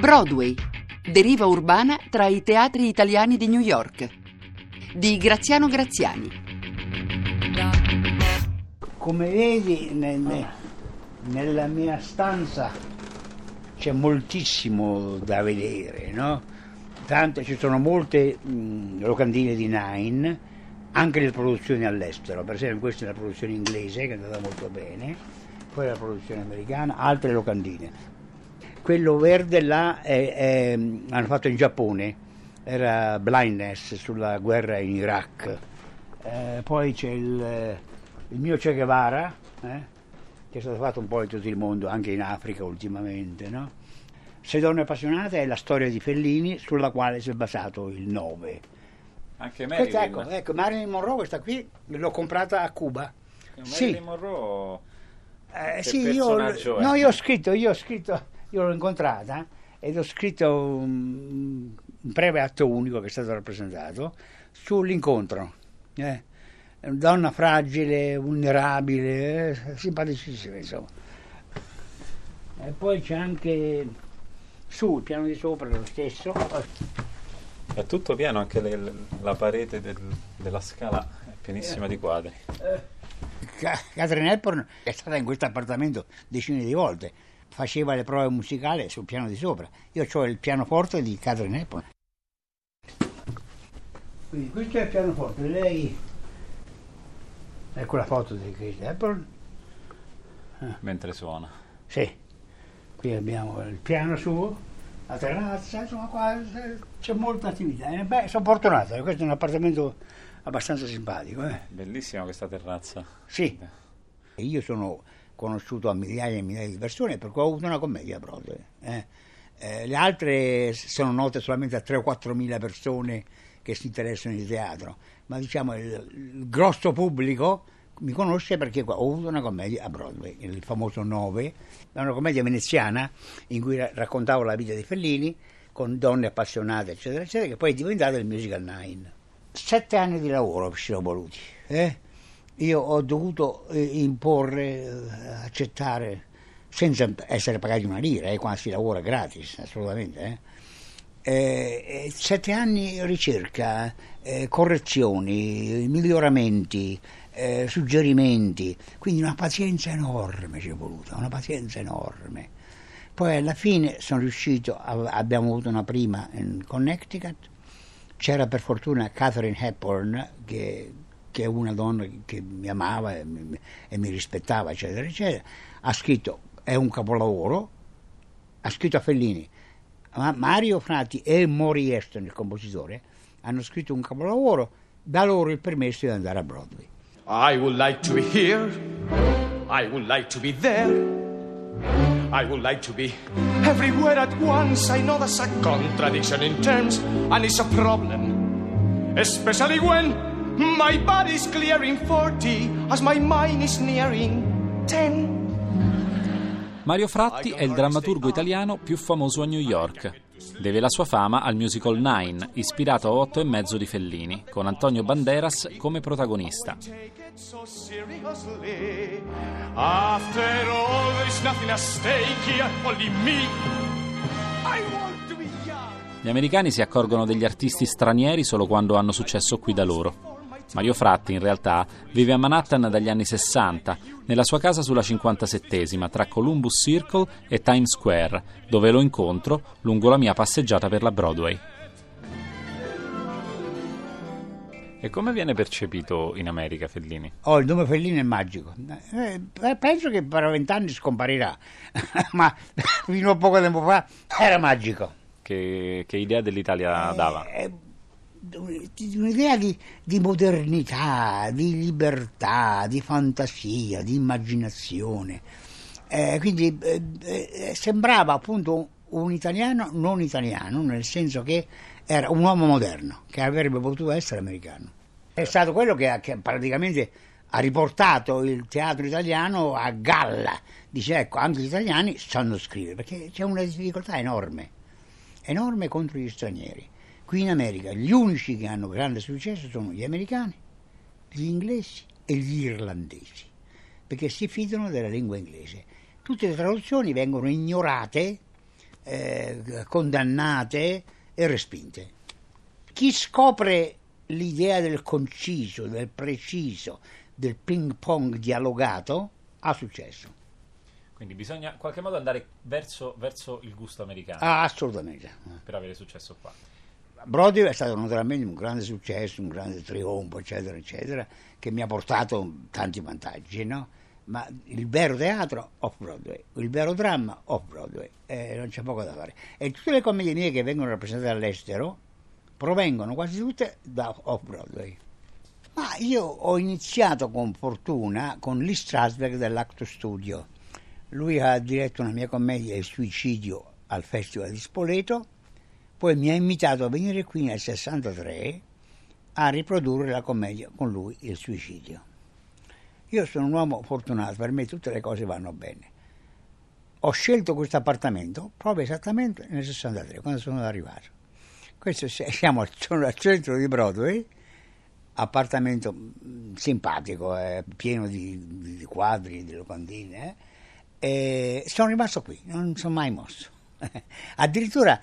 Broadway. Deriva urbana tra i teatri italiani di New York. Di Graziano Graziani. Come vedi, ne- ne- nella mia stanza c'è moltissimo da vedere, no? Tanto ci sono molte mh, locandine di Nine, anche le produzioni all'estero, per esempio questa è la produzione inglese che è andata molto bene, poi la produzione americana, altre locandine. Quello verde là è- è- hanno fatto in Giappone, era Blindness sulla guerra in Iraq. Eh, poi c'è il, il mio Che Guevara, eh, che è stato fatto un po' in tutto il mondo, anche in Africa ultimamente. No? Sei donne appassionate è la storia di Fellini sulla quale si è basato il 9. Anche Questa, Marilyn. ecco, ecco, Marilyn Monroe, questa qui l'ho comprata a Cuba. Marilyn Sì, Monroe eh, sì io, no, io ho scritto, io ho scritto, io l'ho incontrata ed ho scritto un, un breve atto unico che è stato rappresentato sull'incontro. eh. Donna fragile, vulnerabile, eh, simpaticissima insomma. E poi c'è anche sul piano di sopra lo stesso. è tutto pieno, anche le- la parete del- della scala è pienissima di quadri. Ca- Catherine Hepburn è stata in questo appartamento decine di volte, faceva le prove musicali sul piano di sopra. Io ho il pianoforte di Catherine Hepburn. Quindi questo è il pianoforte, lei... Ecco la foto di Catherine Hepburn. Mentre suona. Sì, qui abbiamo il piano su, la terrazza, insomma qua c'è molta attività. Eh, Beh, sono fortunato, eh, questo è un appartamento abbastanza simpatico. Eh. Bellissima questa terrazza. Sì, io sono conosciuto a migliaia e migliaia di persone perché ho avuto una commedia Broadway. eh. Eh, le altre sono note solamente a 3 o 4 mila persone che si interessano di teatro, ma diciamo il, il grosso pubblico mi conosce perché ho avuto una commedia a Broadway, il famoso 9, è una commedia veneziana in cui ra- raccontavo la vita di Fellini con donne appassionate, eccetera, eccetera, che poi è diventato il musical 9. Sette anni di lavoro ci sono voluti. eh. Io ho dovuto eh, imporre, eh, accettare, senza essere pagati una lira, eh, quando si lavora gratis, assolutamente. eh. Eh, eh, sette anni ricerca, eh, correzioni, miglioramenti, eh, suggerimenti, quindi una pazienza enorme ci è voluta, una pazienza enorme. Poi alla fine sono riuscito, a- abbiamo avuto una prima in Connecticut, c'era per fortuna Catherine Hepburn che, che è una donna che mi amava e mi, e mi rispettava eccetera eccetera ha scritto è un capolavoro ha scritto a Fellini ma Mario Frati e Mori Eston il compositore hanno scritto un capolavoro da loro il permesso di andare a Broadway I would like to be here. I would like to be there. I would like to be everywhere at once. I know that's a contradiction in terms, and it's a problem. Especially when my body's clearing 40 as my mind is nearing 10. Mario Fratti è il drammaturgo italiano più famoso a New York. Deve la sua fama al musical Nine, ispirato a Otto e mezzo di Fellini, con Antonio Banderas come protagonista. Gli americani si accorgono degli artisti stranieri solo quando hanno successo qui da loro. Mario Fratti, in realtà, vive a Manhattan dagli anni 60, nella sua casa sulla 57esima, tra Columbus Circle e Times Square, dove lo incontro lungo la mia passeggiata per la Broadway. E come viene percepito in America Fellini? Oh, il nome Fellini è magico. Eh, eh, penso che per vent'anni scomparirà, ma fino a poco tempo fa era magico. Che, che idea dell'Italia dava? Eh, un'idea di, di modernità, di libertà, di fantasia, di immaginazione. Eh, quindi eh, eh, sembrava appunto un italiano non italiano, nel senso che era un uomo moderno, che avrebbe potuto essere americano. È stato quello che, che praticamente ha riportato il teatro italiano a galla. Dice ecco, anche gli italiani sanno scrivere, perché c'è una difficoltà enorme, enorme contro gli stranieri. Qui in America gli unici che hanno grande successo sono gli americani, gli inglesi e gli irlandesi, perché si fidano della lingua inglese. Tutte le traduzioni vengono ignorate, eh, condannate e respinte. Chi scopre l'idea del conciso, del preciso, del ping pong dialogato ha successo. Quindi bisogna in qualche modo andare verso, verso il gusto americano Ah, assolutamente. per avere successo qua. Broadway è stato naturalmente un grande successo, un grande trionfo, eccetera, eccetera, che mi ha portato tanti vantaggi, no? Ma il vero teatro off Broadway, il vero dramma off Broadway, eh, non c'è poco da fare. E tutte le commedie mie che vengono rappresentate all'estero provengono quasi tutte da off Broadway. Ma io ho iniziato con fortuna con Lee Strasberg dell'Acto Studio. Lui ha diretto una mia commedia, Il suicidio, al Festival di Spoleto poi mi ha invitato a venire qui nel 63 a riprodurre la commedia con lui, il suicidio. Io sono un uomo fortunato, per me tutte le cose vanno bene. Ho scelto questo appartamento proprio esattamente nel 63, quando sono arrivato. Questo siamo al centro di Broadway, appartamento mm, simpatico, eh, pieno di, di, quadri, di locandine, eh, e sono rimasto qui, non sono mai mosso. Addirittura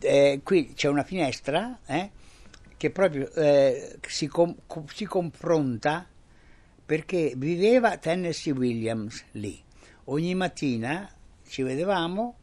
eh, qui c'è una finestra eh, che proprio eh, si, com- si, confronta perché viveva Tennessee Williams lì. Ogni mattina ci vedevamo,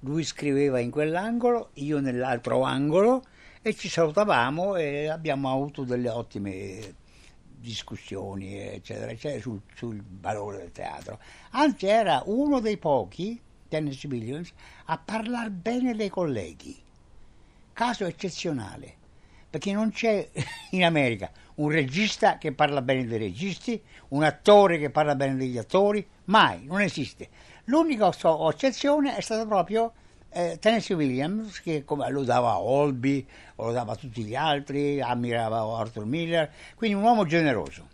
lui scriveva in quell'angolo, io nell'altro angolo e ci salutavamo e abbiamo avuto delle ottime discussioni eccetera eccetera sul, sul valore del teatro. Anzi era uno dei pochi, Tennessee Williams, a parlare bene dei colleghi caso eccezionale, perché non c'è in America un regista che parla bene dei registi, un attore che parla bene degli attori, mai, non esiste. L'unica eccezione è stata proprio eh, Tennessee Williams, che come, lo dava Olby, o lo dava tutti gli altri, ammirava Arthur Miller, quindi un uomo generoso.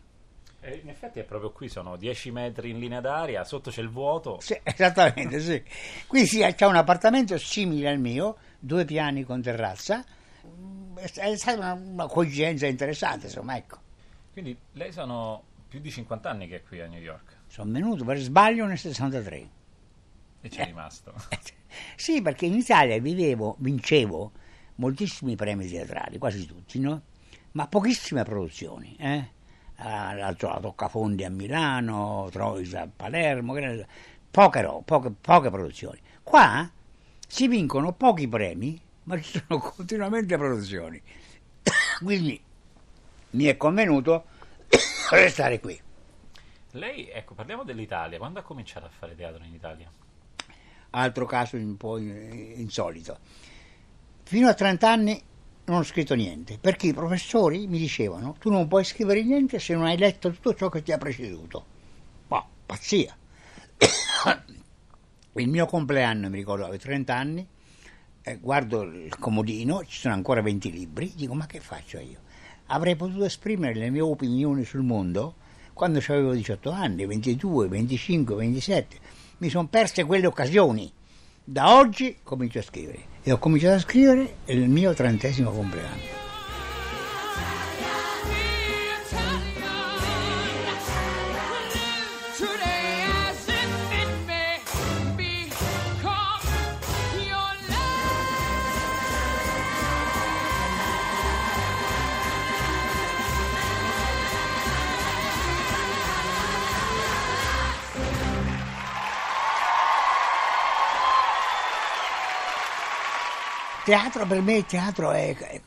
Eh, in effetti è proprio qui, sono 10 metri in linea d'aria, sotto c'è il vuoto. Sì, esattamente, sì. Qui sì, c'è un appartamento simile al mio, due piani con terrazza, è stata una, coincidenza interessante, insomma, ecco. Quindi lei sono più di 50 anni che è qui a New York. Sono venuto per sbaglio nel 63. E c'è eh. rimasto. sì, perché in Italia vivevo, vincevo moltissimi premi teatrali, quasi tutti, no? Ma pochissime produzioni, eh? L'altro la Toccafondi a Milano, Troisa a Palermo, poche, poche, poche produzioni. Qua si vincono pochi premi, ma ci sono continuamente produzioni. Quindi mi è convenuto restare qui. Lei, ecco, parliamo dell'Italia. Quando ha cominciato a fare teatro in Italia? Altro caso un po' insolito. Fino a 30 anni non ho scritto niente, perché i professori mi dicevano tu non puoi scrivere niente se non hai letto tutto ciò che ti ha preceduto. Boh, pazzia. il mio compleanno, mi ricordo, avevo 30 anni, eh, guardo il comodino, ci sono ancora 20 libri, dico ma che faccio io? Avrei potuto esprimere le mie opinioni sul mondo quando avevo 18 anni, 22, 25, 27. Mi sono perse quelle occasioni. Da oggi comincio a scrivere. E ho cominciato a scrivere il mio trentesimo compleanno. Teatro per me teatro è, è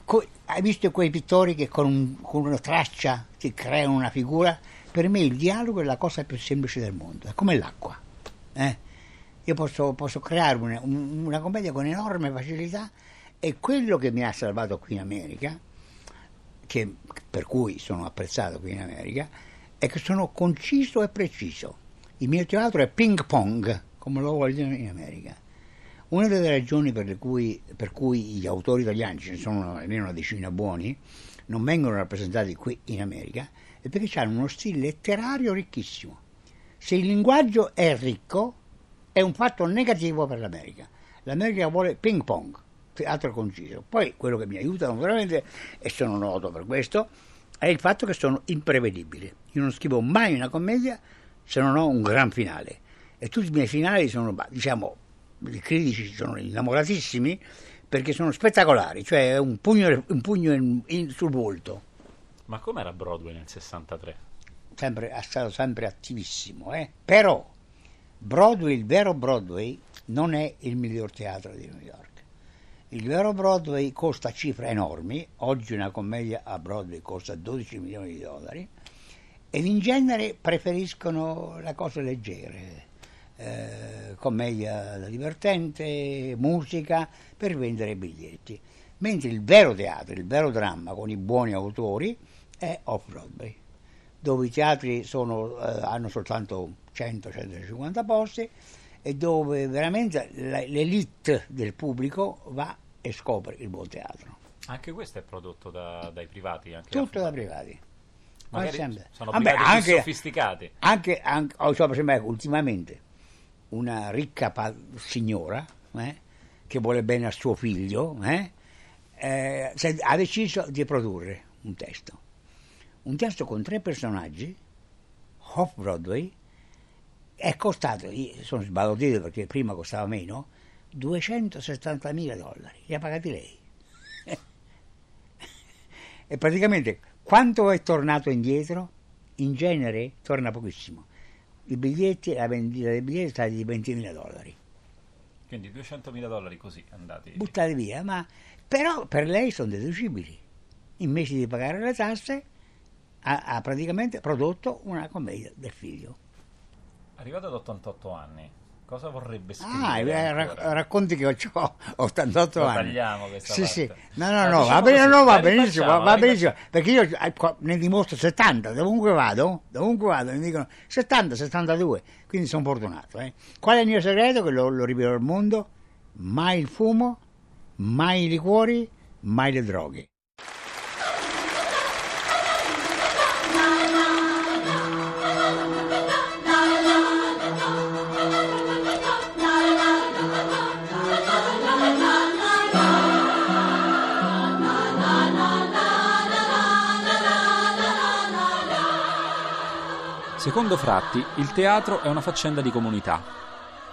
hai visto quei pittori che con, un, con, una traccia ti creano una figura per me il dialogo è la cosa più semplice del mondo è come l'acqua eh? io posso, posso creare una, una, commedia con enorme facilità e quello che mi ha salvato qui in America che, per cui sono apprezzato qui in America è che sono conciso e preciso il mio teatro è ping pong come lo vogliono in America. Una delle ragioni per cui, per cui gli autori italiani, ce ne sono almeno una decina buoni, non vengono rappresentati qui in America, è perché hanno uno stile letterario ricchissimo. Se il linguaggio è ricco, è un fatto negativo per l'America. L'America vuole ping pong, teatro conciso. Poi quello che mi aiuta veramente, e sono noto per questo, è il fatto che sono imprevedibili. Io non scrivo mai una commedia se non ho un gran finale. E tutti i miei finali sono, diciamo, i critici sono innamoratissimi perché sono spettacolari, cioè un pugno, un pugno in, in, sul volto. Ma com'era Broadway nel 63? Sempre, è stato sempre attivissimo, eh? però Broadway, il vero Broadway, non è il miglior teatro di New York. Il vero Broadway costa cifre enormi, oggi una commedia a Broadway costa 12 milioni di dollari, ed in genere preferiscono le cose leggere, eh, commedia divertente, musica, per vendere biglietti. Mentre il vero teatro, il vero dramma con i buoni autori è Off-Broadway, dove i teatri sono, eh, hanno soltanto 100-150 posti e dove veramente l'elite del pubblico va e scopre il buon teatro. Anche questo è prodotto da, dai privati? Tutto da privati. Magari sono Vabbè, anche, sofisticati. Anche, anche oh, esempio, ultimamente una ricca signora eh, che vuole bene a suo figlio eh, eh, ha deciso di produrre un testo. Un testo con tre personaggi, off-Broadway, è costato, sono sbalordito perché prima costava meno, 270 mila dollari, li ha pagati lei. e praticamente quanto è tornato indietro? In genere torna pochissimo. I biglietti, la vendita dei biglietti è stata di 20 mila dollari. Quindi 200 mila dollari così andati. Buttati via, ma però per lei sono deducibili. Invece di pagare le tasse ha, ha praticamente prodotto una commedia del figlio. Arrivato ad 88 anni, cosa vorrebbe ah, scrivere? Ah, rac- racconti che ho 88 Lo anni. sì, parte. Sì. No, no, no, va, bene, no, va benissimo, va, va benissimo, perché io eh, ne dimostro 70, dovunque vado, dovunque vado, mi dicono 70, 72, quindi sono fortunato. Eh. Qual è il mio segreto? Che lo, lo rivelo al mondo? Mai il fumo, mai i liquori, mai le droghe. Secondo Fratti, il teatro è una faccenda di comunità.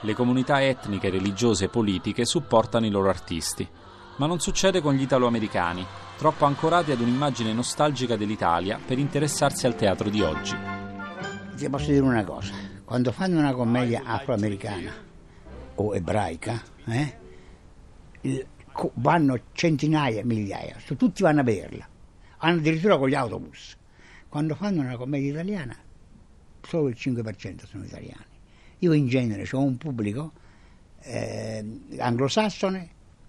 Le comunità etniche, religiose e politiche supportano i loro artisti. Ma non succede con gli italoamericani, troppo ancorati ad un'immagine nostalgica dell'Italia per interessarsi al teatro di oggi. Ti posso dire una cosa, quando fanno una commedia afroamericana o ebraica, eh, vanno centinaia, migliaia, tutti vanno a vederla, hanno addirittura con gli autobus. Quando fanno una commedia italiana solo il 5% sono italiani. Io in genere ho un pubblico eh, anglosassone,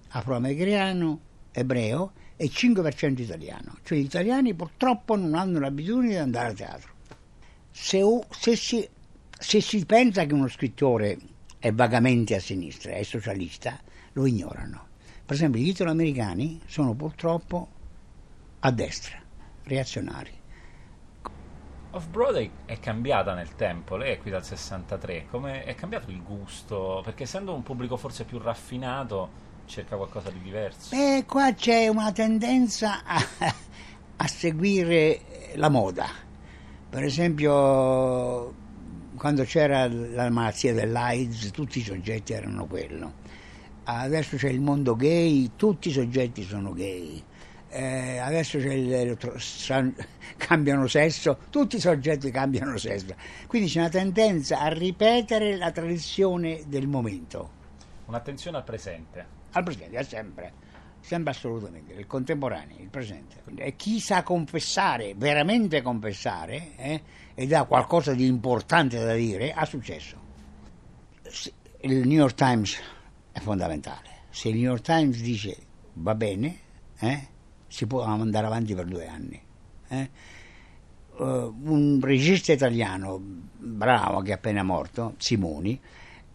afroamericano, ebreo e 5% italiano. Cioè gli italiani purtroppo non hanno l'abitudine di andare a teatro. Se, se, si, se si pensa che uno scrittore è vagamente a sinistra, è socialista, lo ignorano. Per esempio gli italoamericani sono purtroppo a destra, reazionari Off-Broadway è cambiata nel tempo, lei è qui dal 63, come è cambiato il gusto? Perché essendo un pubblico forse più raffinato cerca qualcosa di diverso. Beh, qua c'è una tendenza a, a seguire la moda. Per esempio, quando c'era la malattia dell'AIDS, tutti i soggetti erano quello. Adesso c'è il mondo gay, tutti i soggetti sono gay eh, adesso il, cambiano sesso, tutti i soggetti cambiano sesso, quindi c'è una tendenza a ripetere la tradizione del momento. Un'attenzione al presente. Al presente, sempre, sempre assolutamente, il contemporaneo, il presente. E chi sa confessare, veramente confessare, eh, ed ha qualcosa di importante da dire, ha successo. Il New York Times è fondamentale. Se il New York Times dice va bene, eh, si può andare avanti per due anni. Eh? Uh, un regista italiano bravo che è appena morto, Simoni,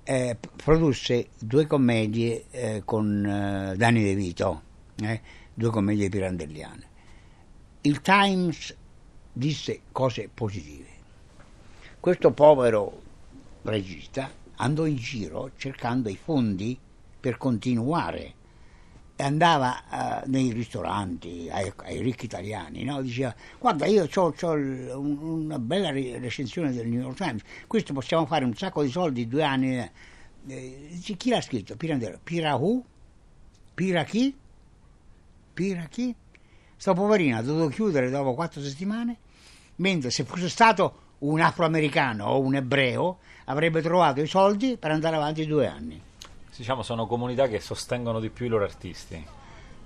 eh, produsse due commedie eh, con eh, Danny De Vito, eh, due commedie pirandelliane. Il Times disse cose positive. Questo povero regista andò in giro cercando i fondi per continuare andava eh, nei ristoranti ai, ai ricchi italiani, no? diceva guarda io ho una bella re- recensione del New York Times, questo possiamo fare un sacco di soldi, due anni. Eh, dice, chi l'ha scritto? Pirandello. Pirahu? Pira chi? Pira chi? Sto poverino ha dovuto chiudere dopo quattro settimane, mentre se fosse stato un afroamericano o un ebreo avrebbe trovato i soldi per andare avanti due anni. Diciamo sono comunità che sostengono di più i loro artisti.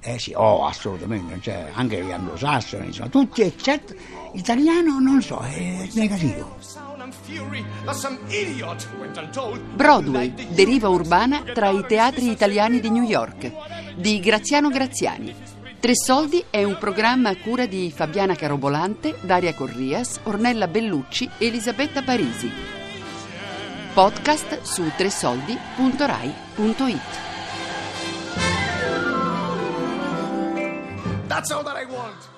Eh sì, oh, assolutamente, cioè, anche gli anglosassoni, insomma, tutti eccetto l'italiano non so, è negativo. Broadway, deriva urbana tra i teatri italiani di New York, di Graziano Graziani. Tre soldi è un programma a cura di Fabiana Carobolante, Daria Corrias, Ornella Bellucci e Elisabetta Parisi. Podcast su tresoldi.rai.it. That's all that I want.